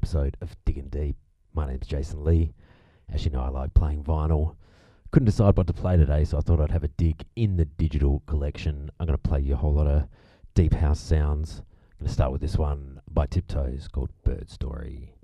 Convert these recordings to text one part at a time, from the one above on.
episode of Digging Deep. My name's Jason Lee. As you know, I like playing vinyl. Couldn't decide what to play today, so I thought I'd have a dig in the digital collection. I'm going to play you a whole lot of deep house sounds. I'm going to start with this one by Tiptoes called Bird Story.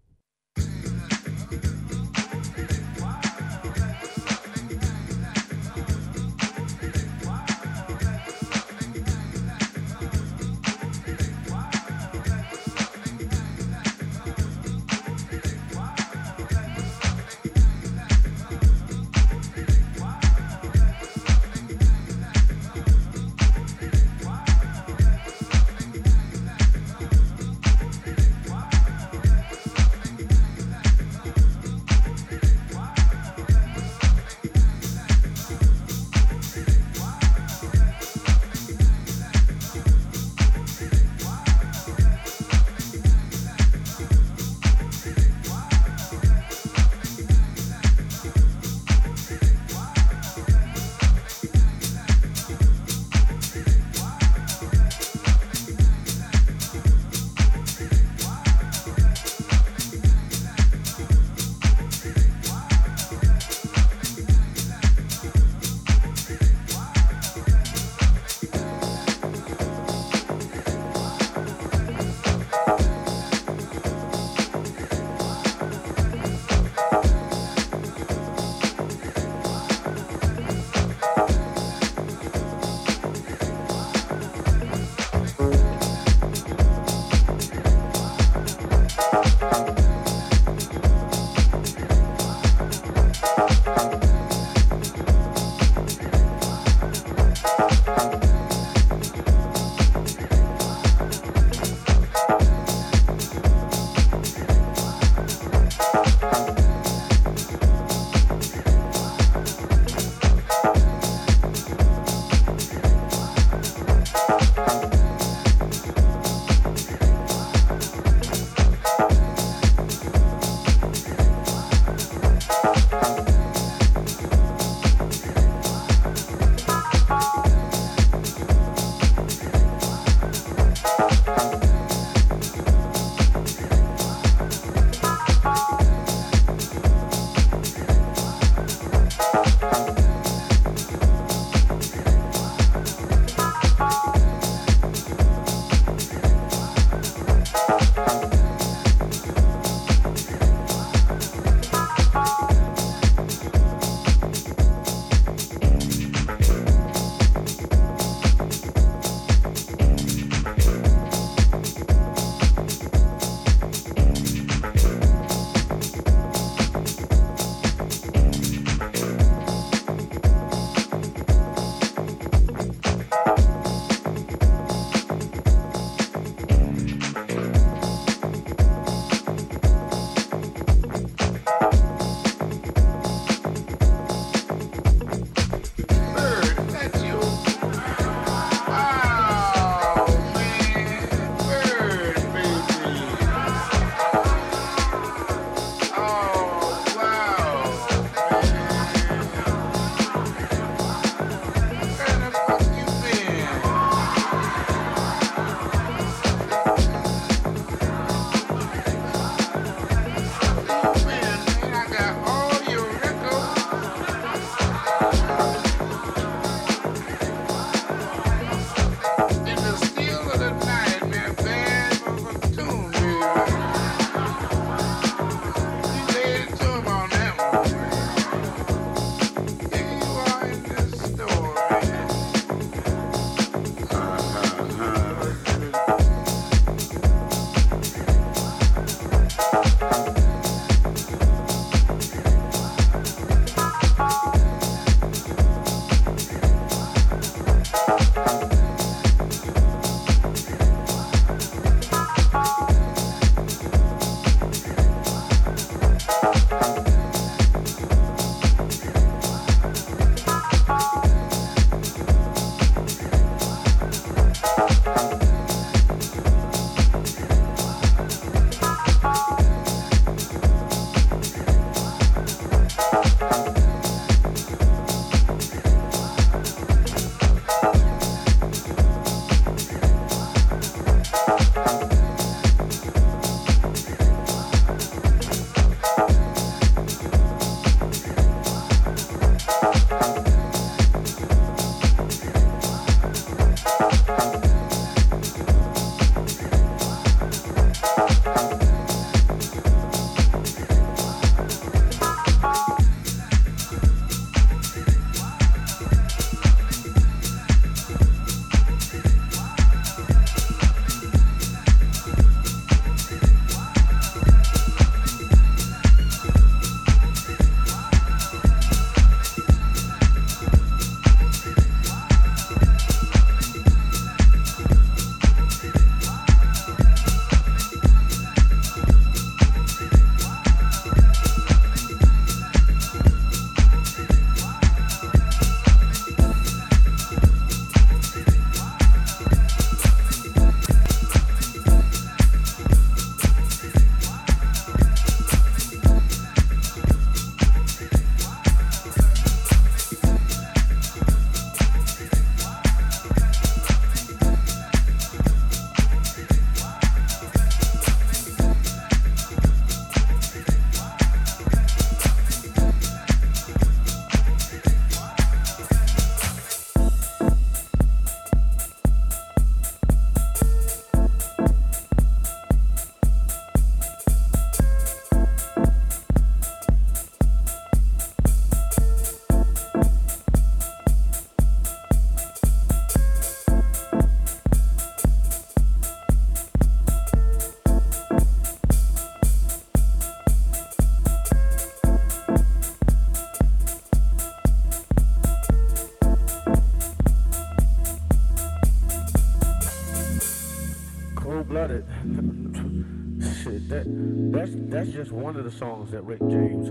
That's just one of the songs that Rick James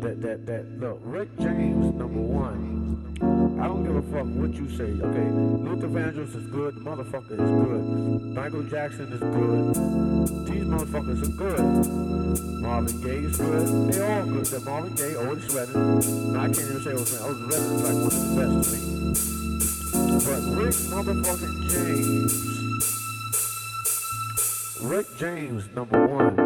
that that that look Rick James number one. I don't give a fuck what you say. Okay, Luther Vandross is good. The motherfucker is good. Michael Jackson is good. These motherfuckers are good. Marvin Gaye is good. They all good. That Marvin Gaye, oh, Otis Redding. No, I can't even say Otis Redding. Otis oh, Redding is like one of the best to me. But Rick motherfucking James. Rick James, number one.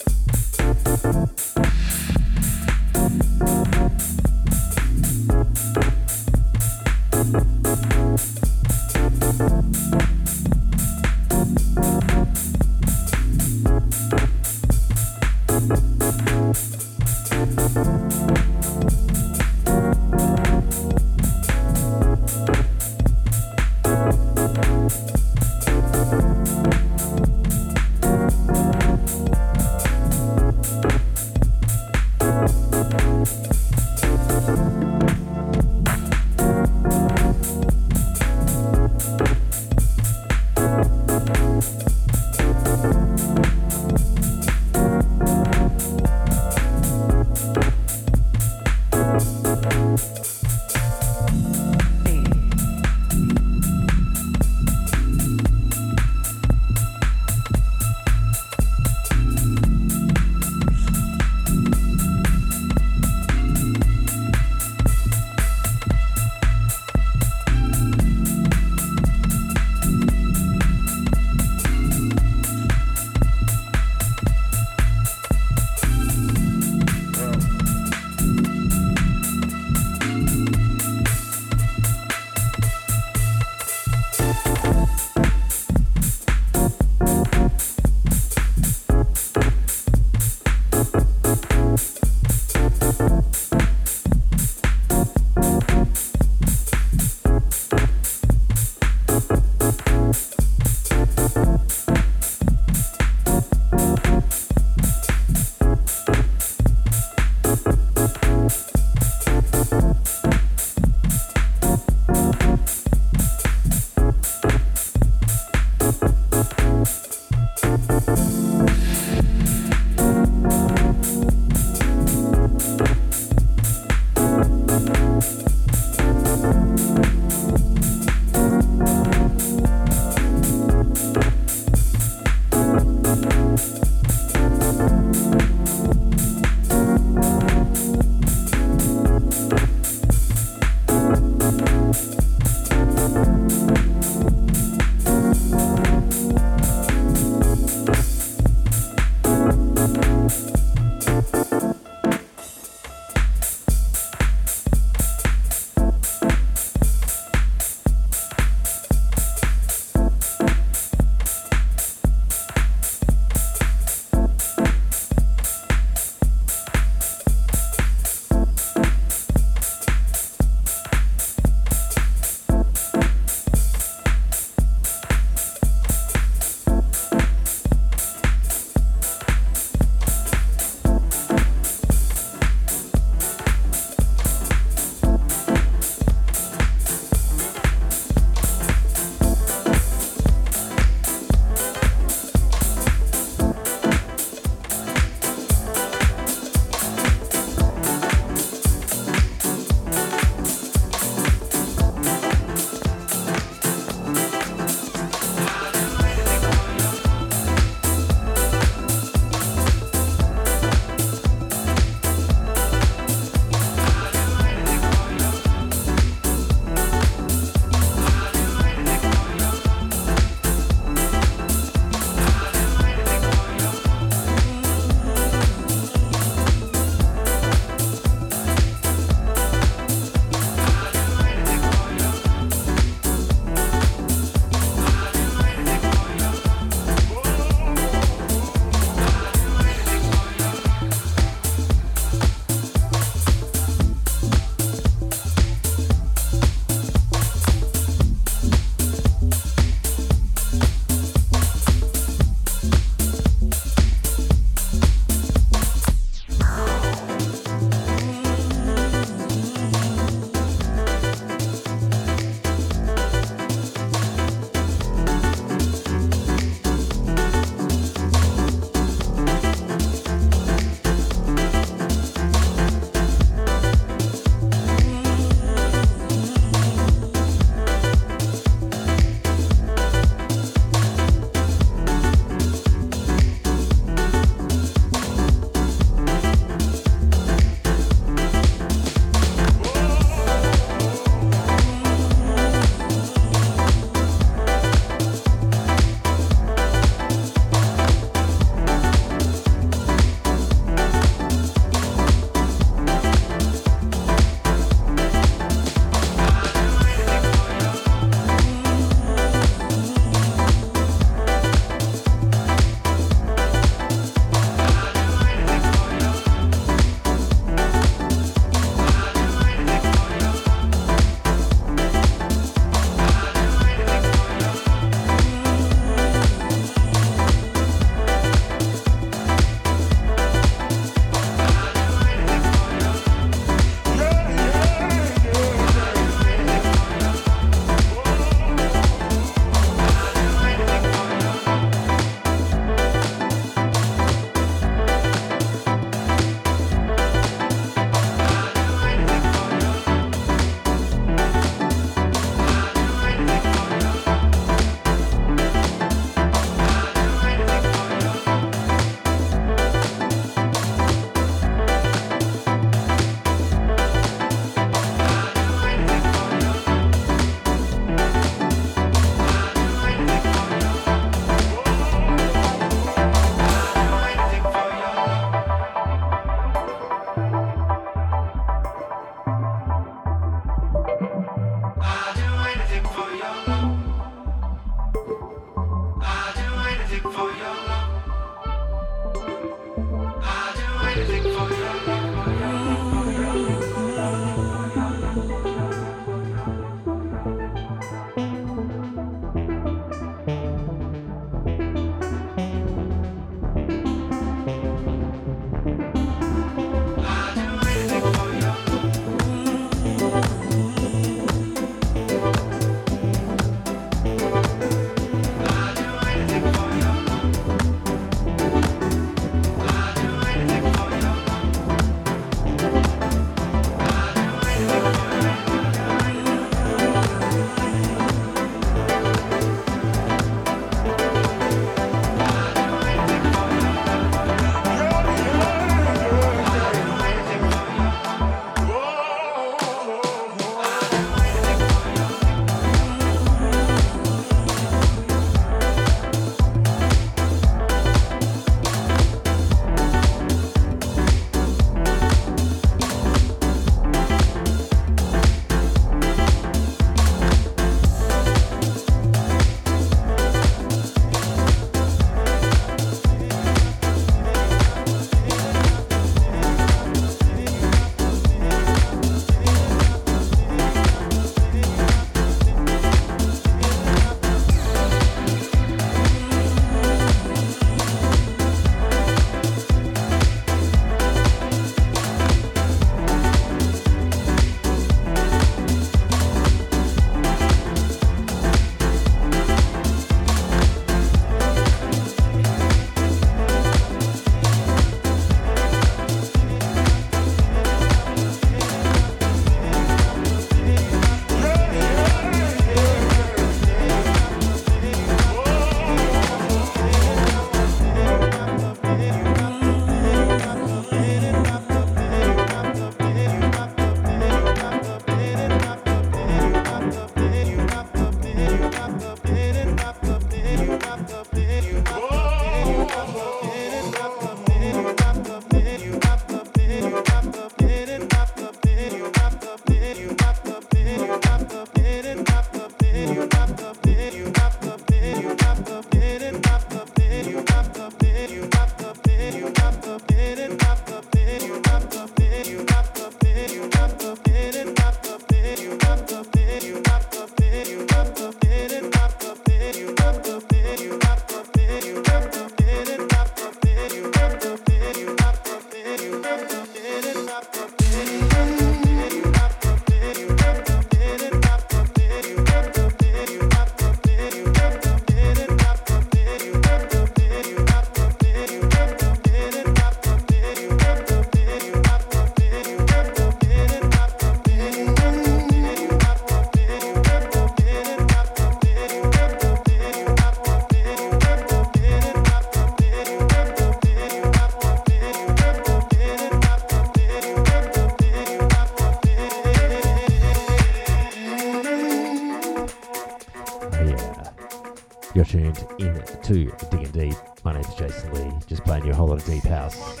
Deep house.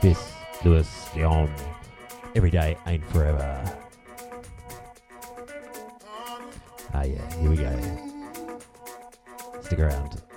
This, Louis Leon. Every day ain't forever. Ah, yeah, here we go. Stick around.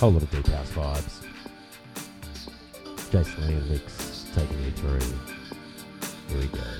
Whole lot of deep house vibes. Jason Lee Mix taking you through. Here we go.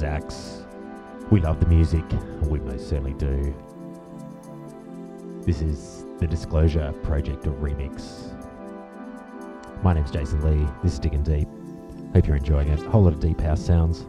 Course, We love the music, we most certainly do. This is the Disclosure Project remix. My name's Jason Lee. This is Digging Deep. Hope you're enjoying it. A whole lot of deep house sounds.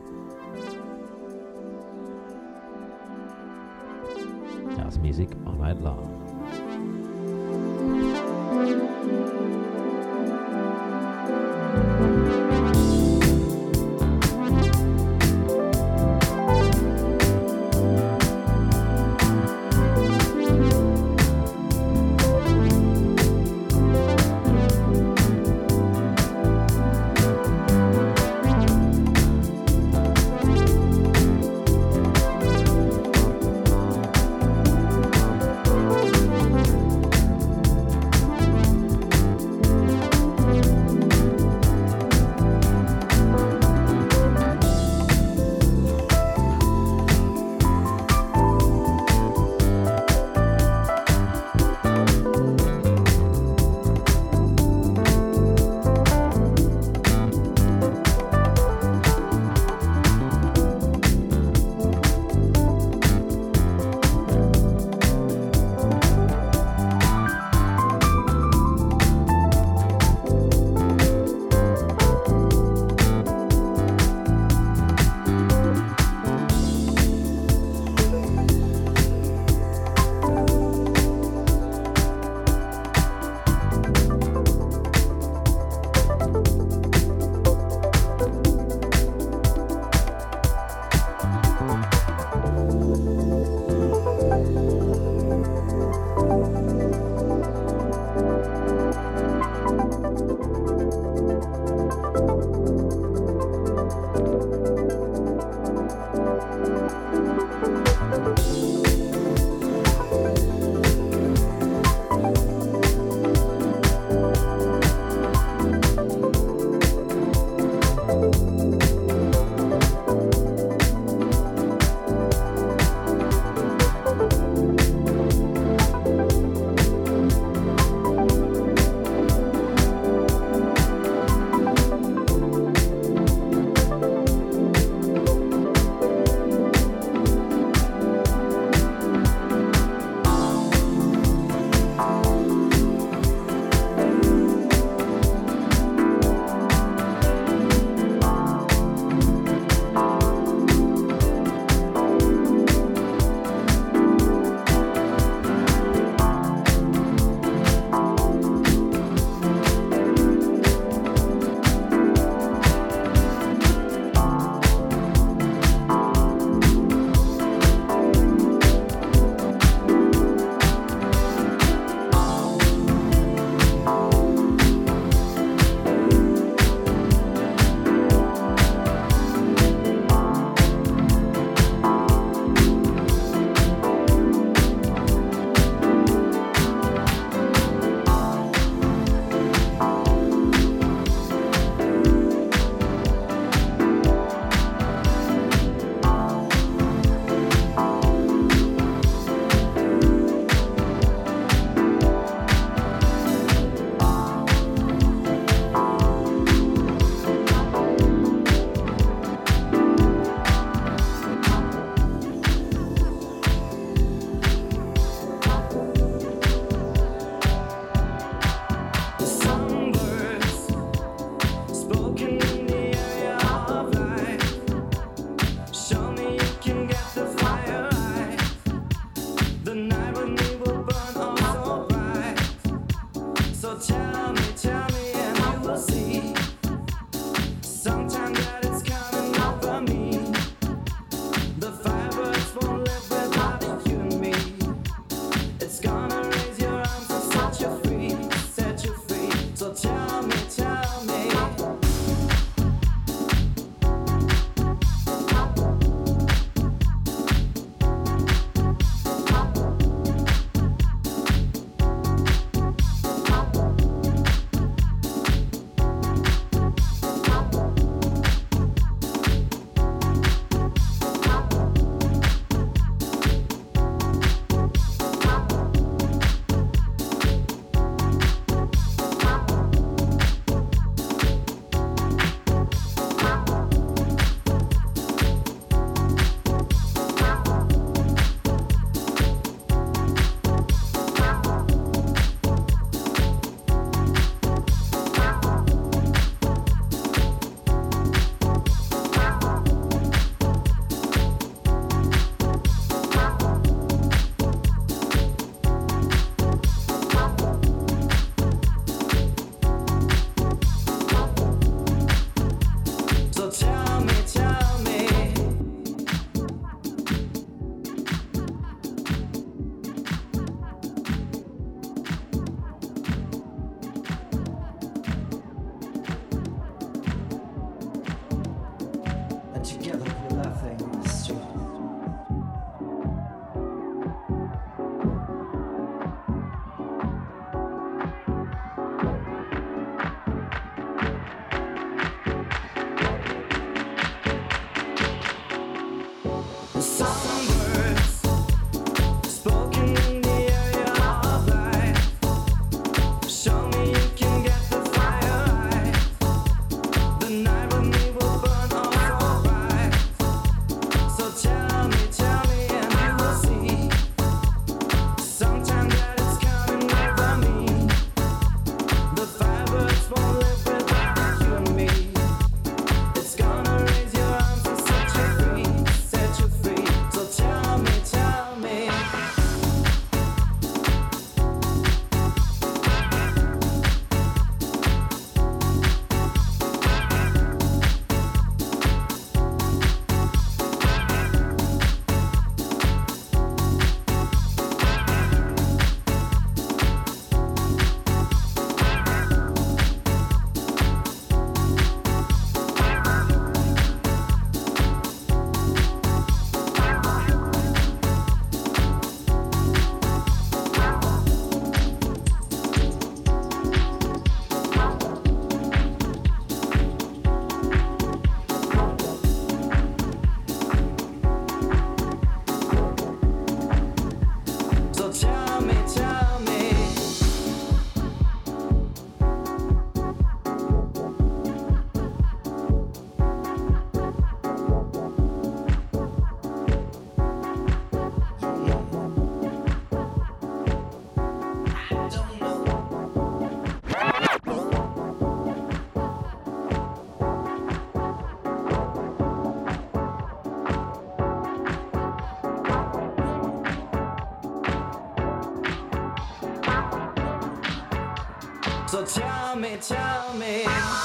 me, tell me.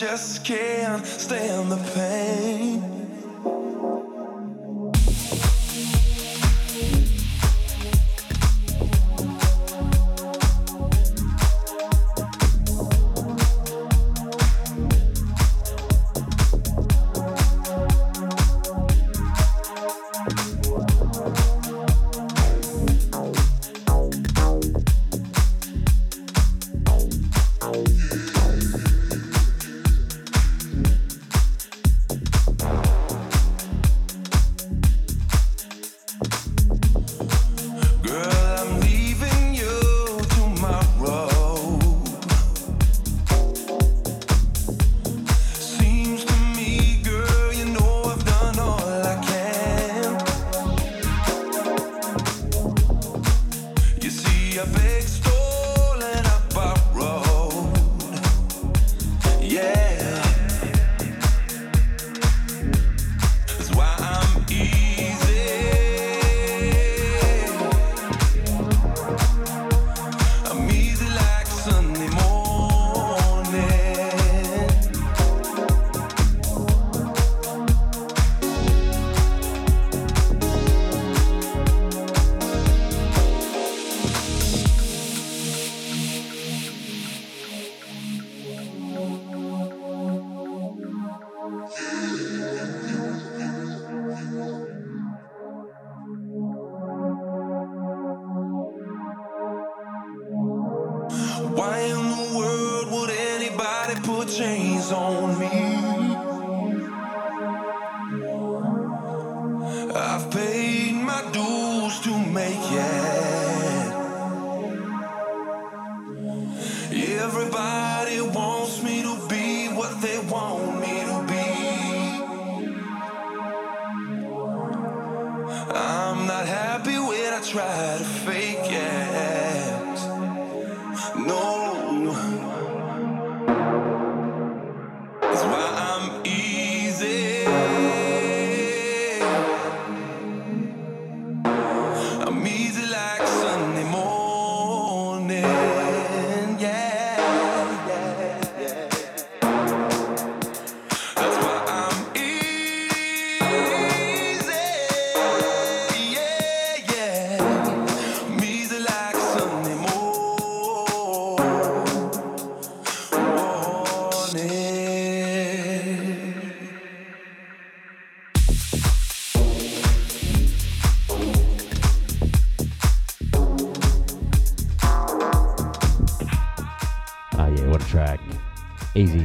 Just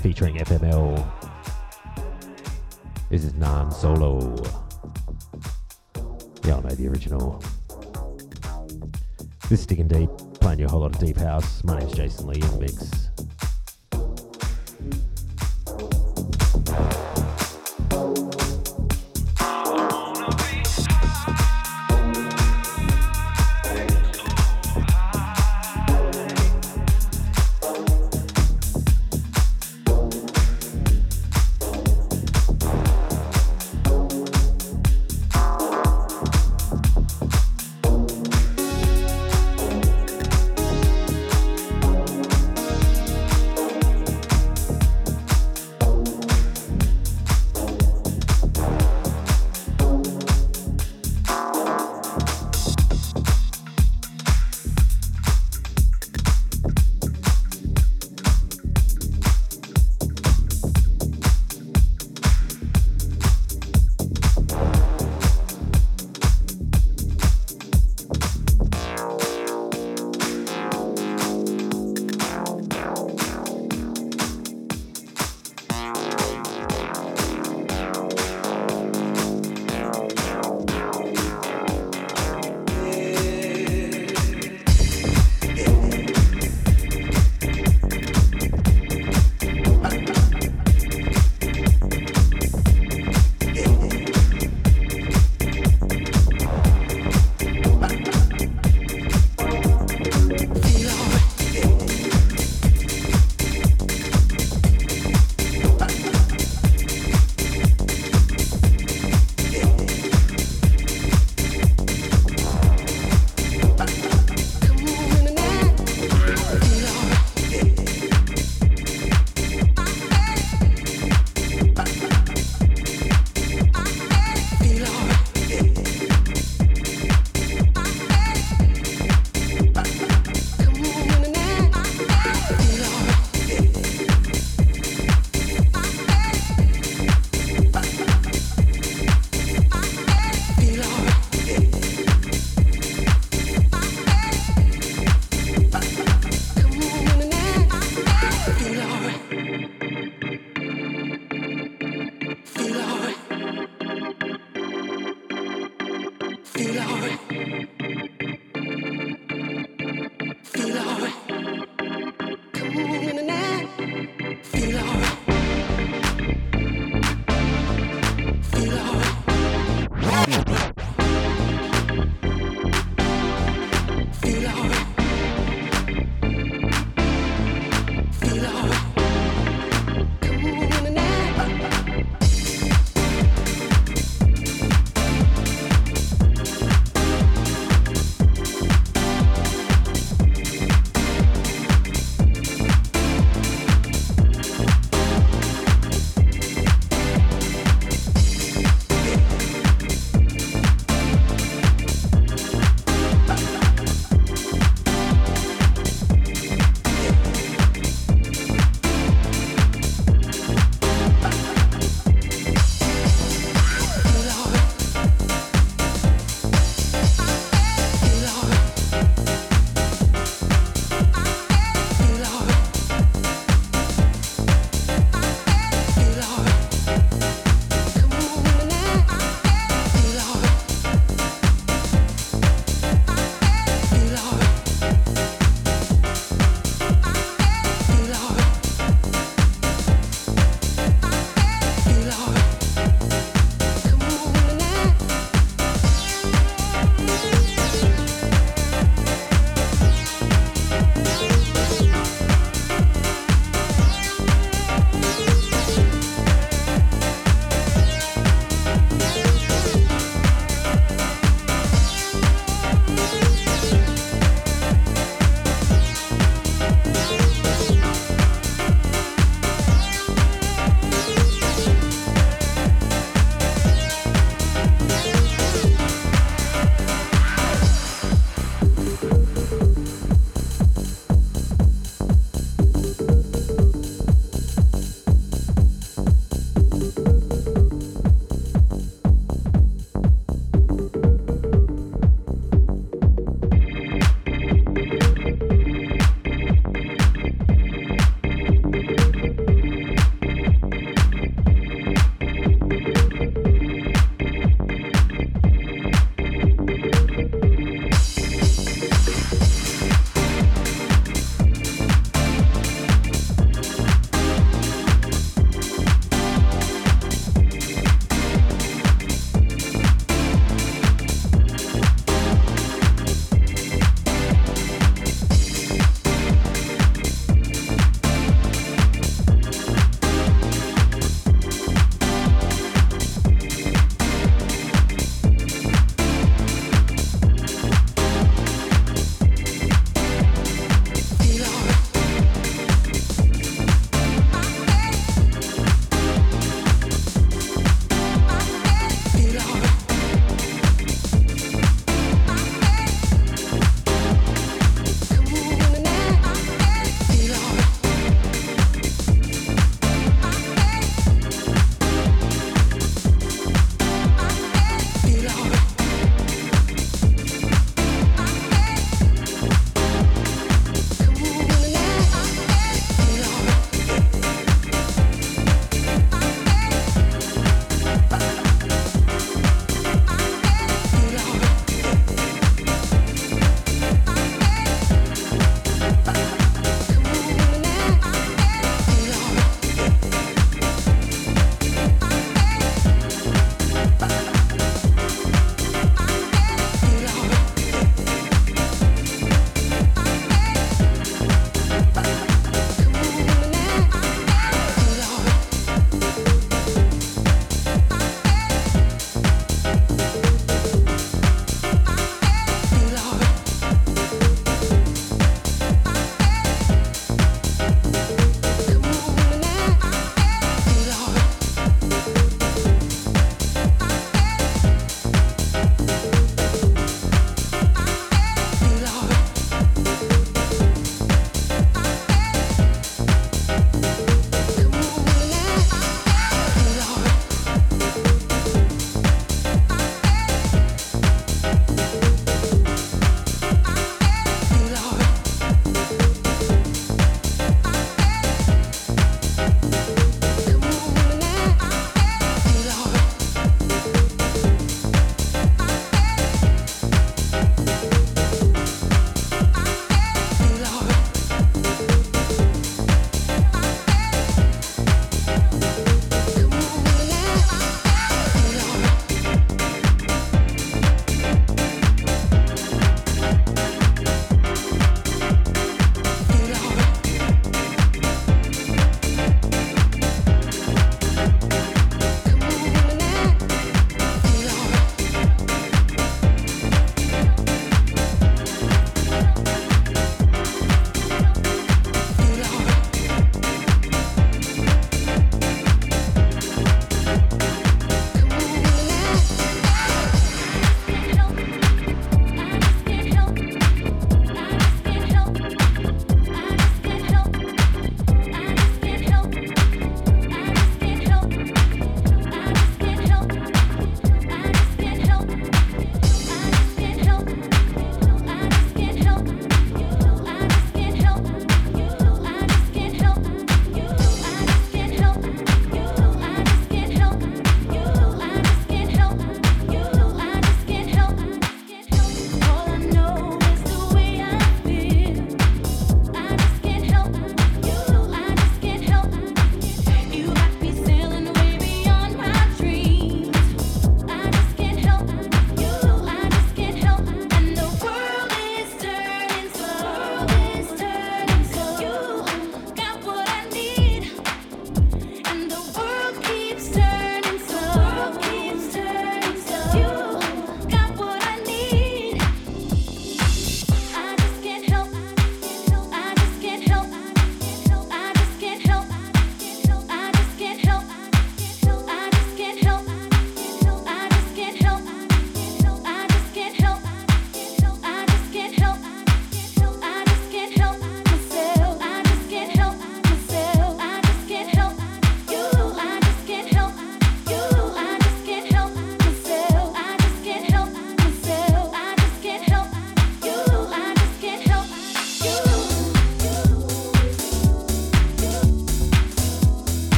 Featuring FML. This is non solo. Y'all know the original. This is Digging Deep, playing you a whole lot of Deep House. My name is Jason Lee in the mix.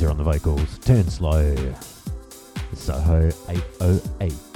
Caesar on the vocals. Turn slow. Soho 808.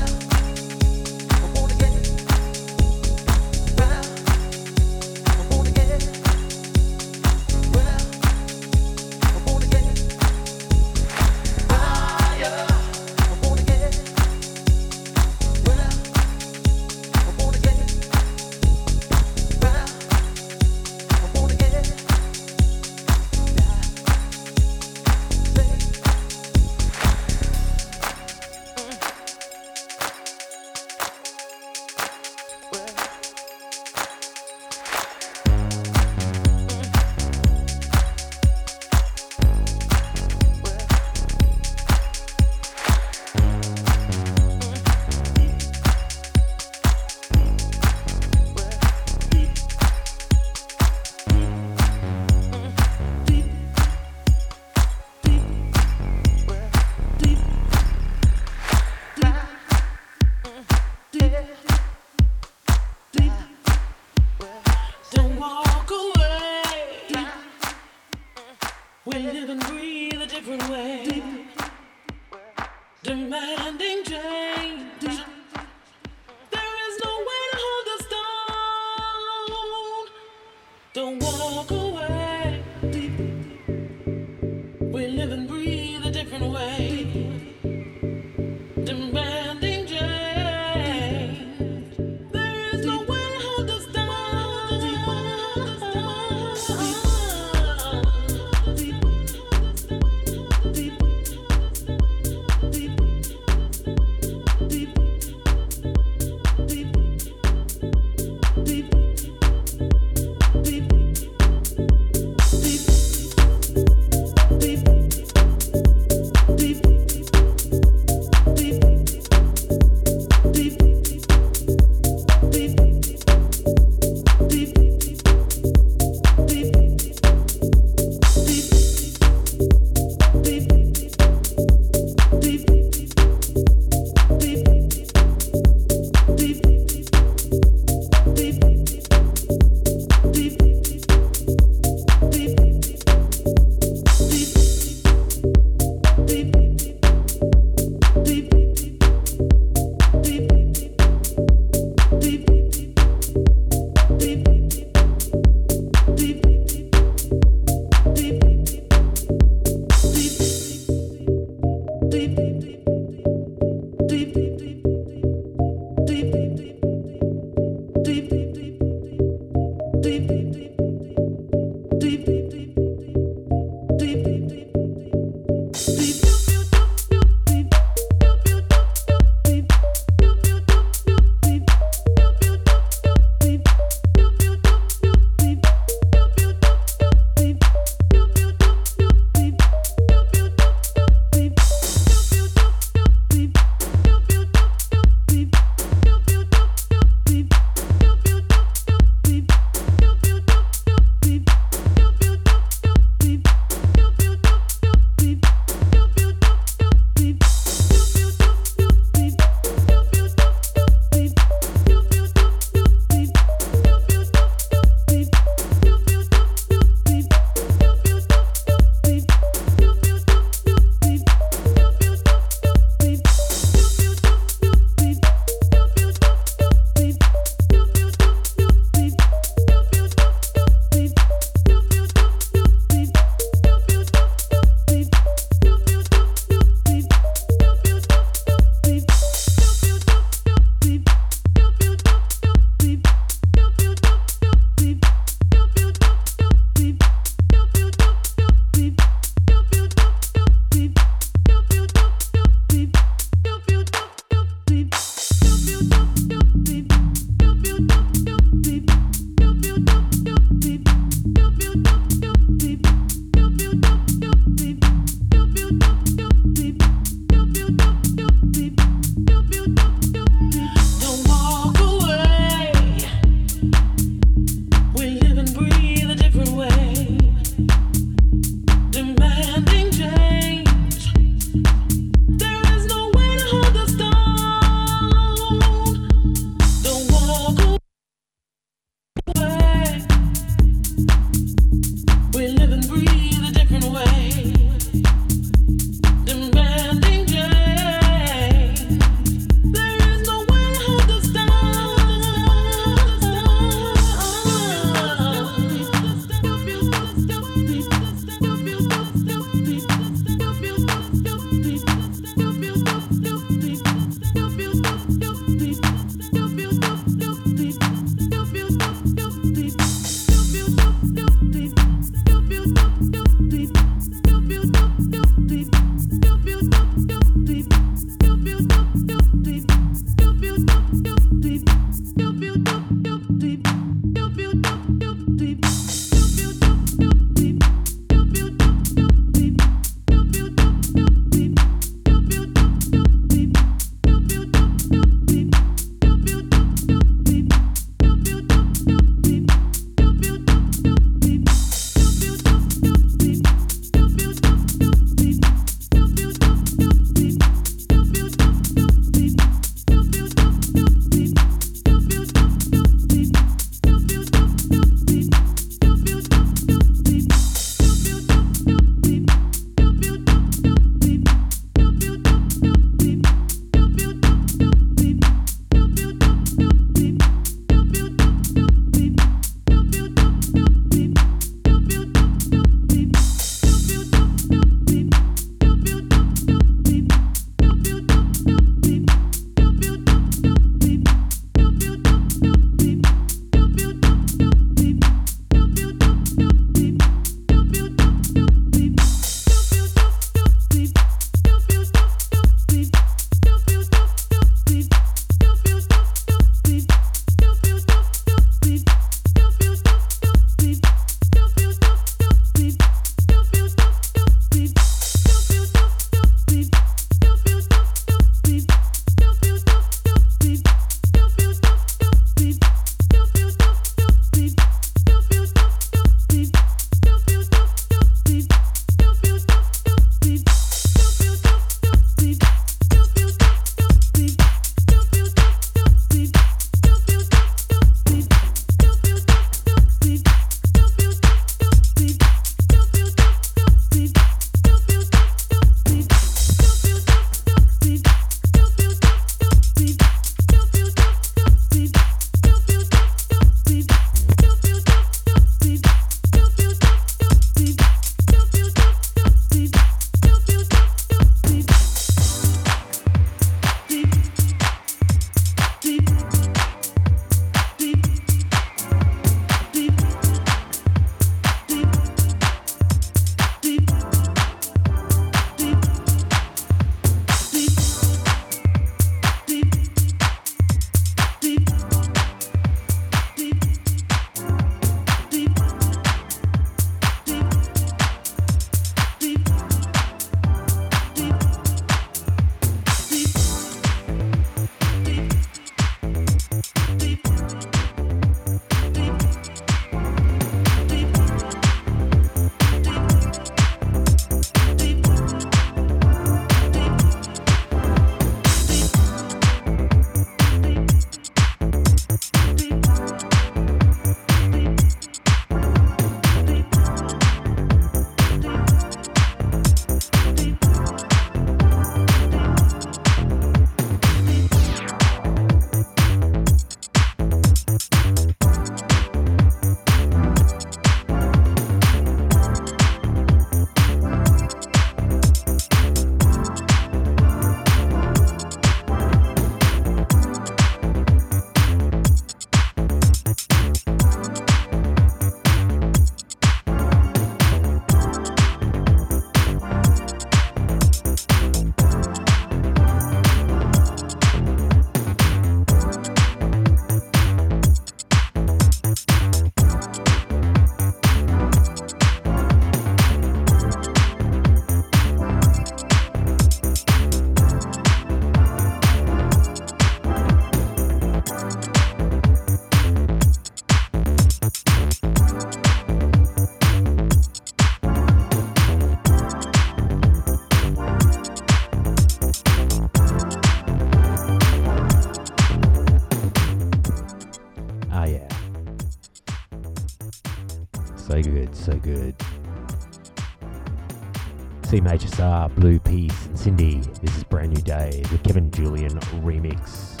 CMHSR, Blue Peace, and Cindy. This is Brand New Day, the Kevin Julian remix.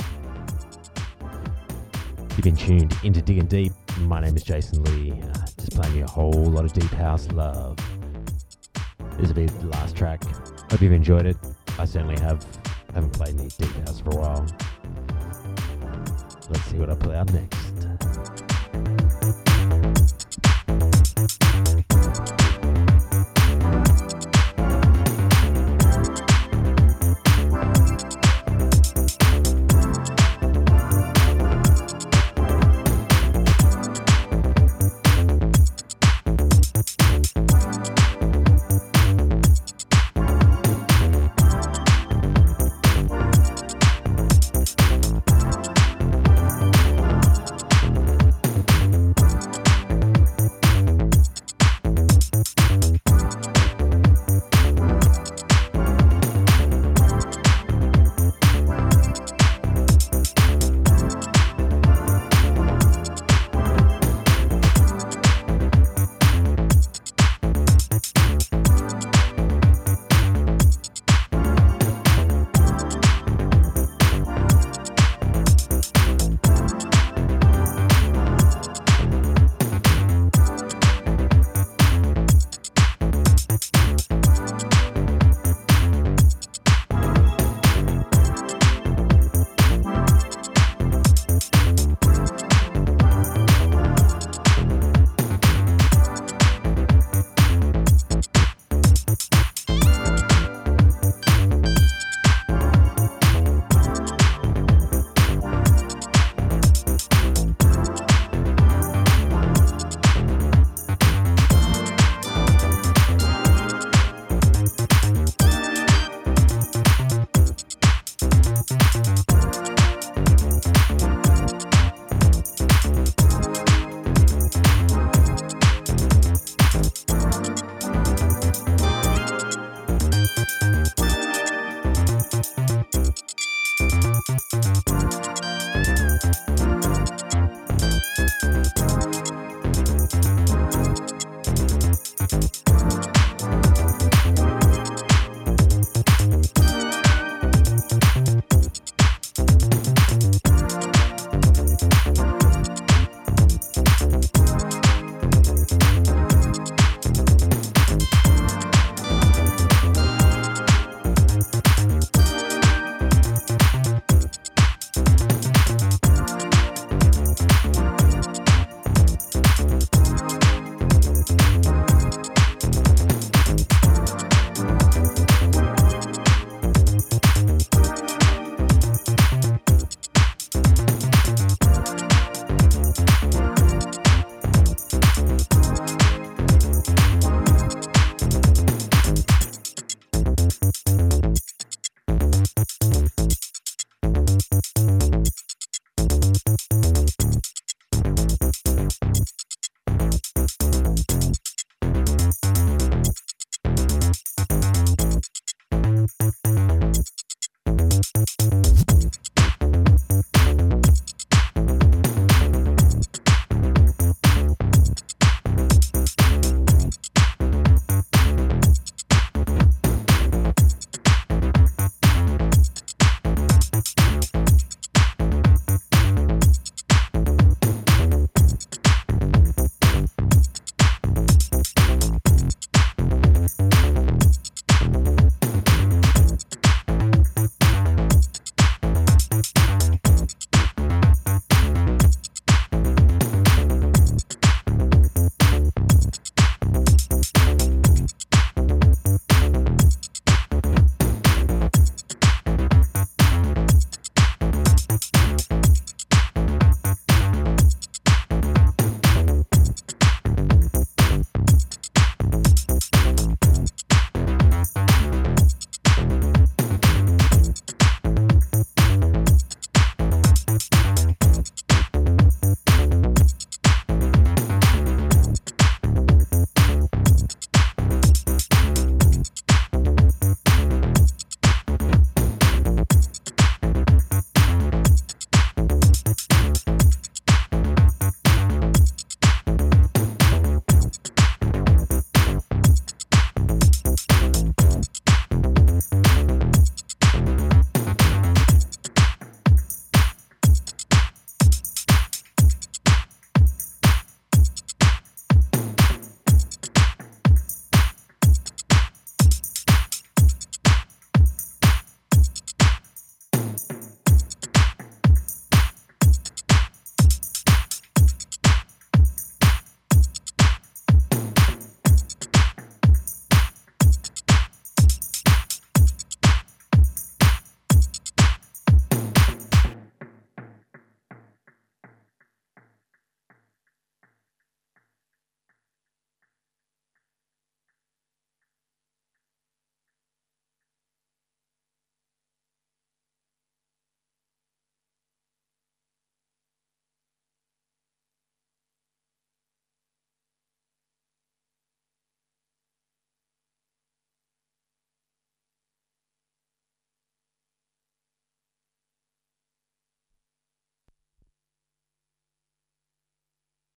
You've been tuned into Digging Deep. My name is Jason Lee. Uh, just playing you a whole lot of deep house love. This will be the last track. Hope you've enjoyed it. I certainly have. Haven't played any deep house for a while. Let's see what I play out next.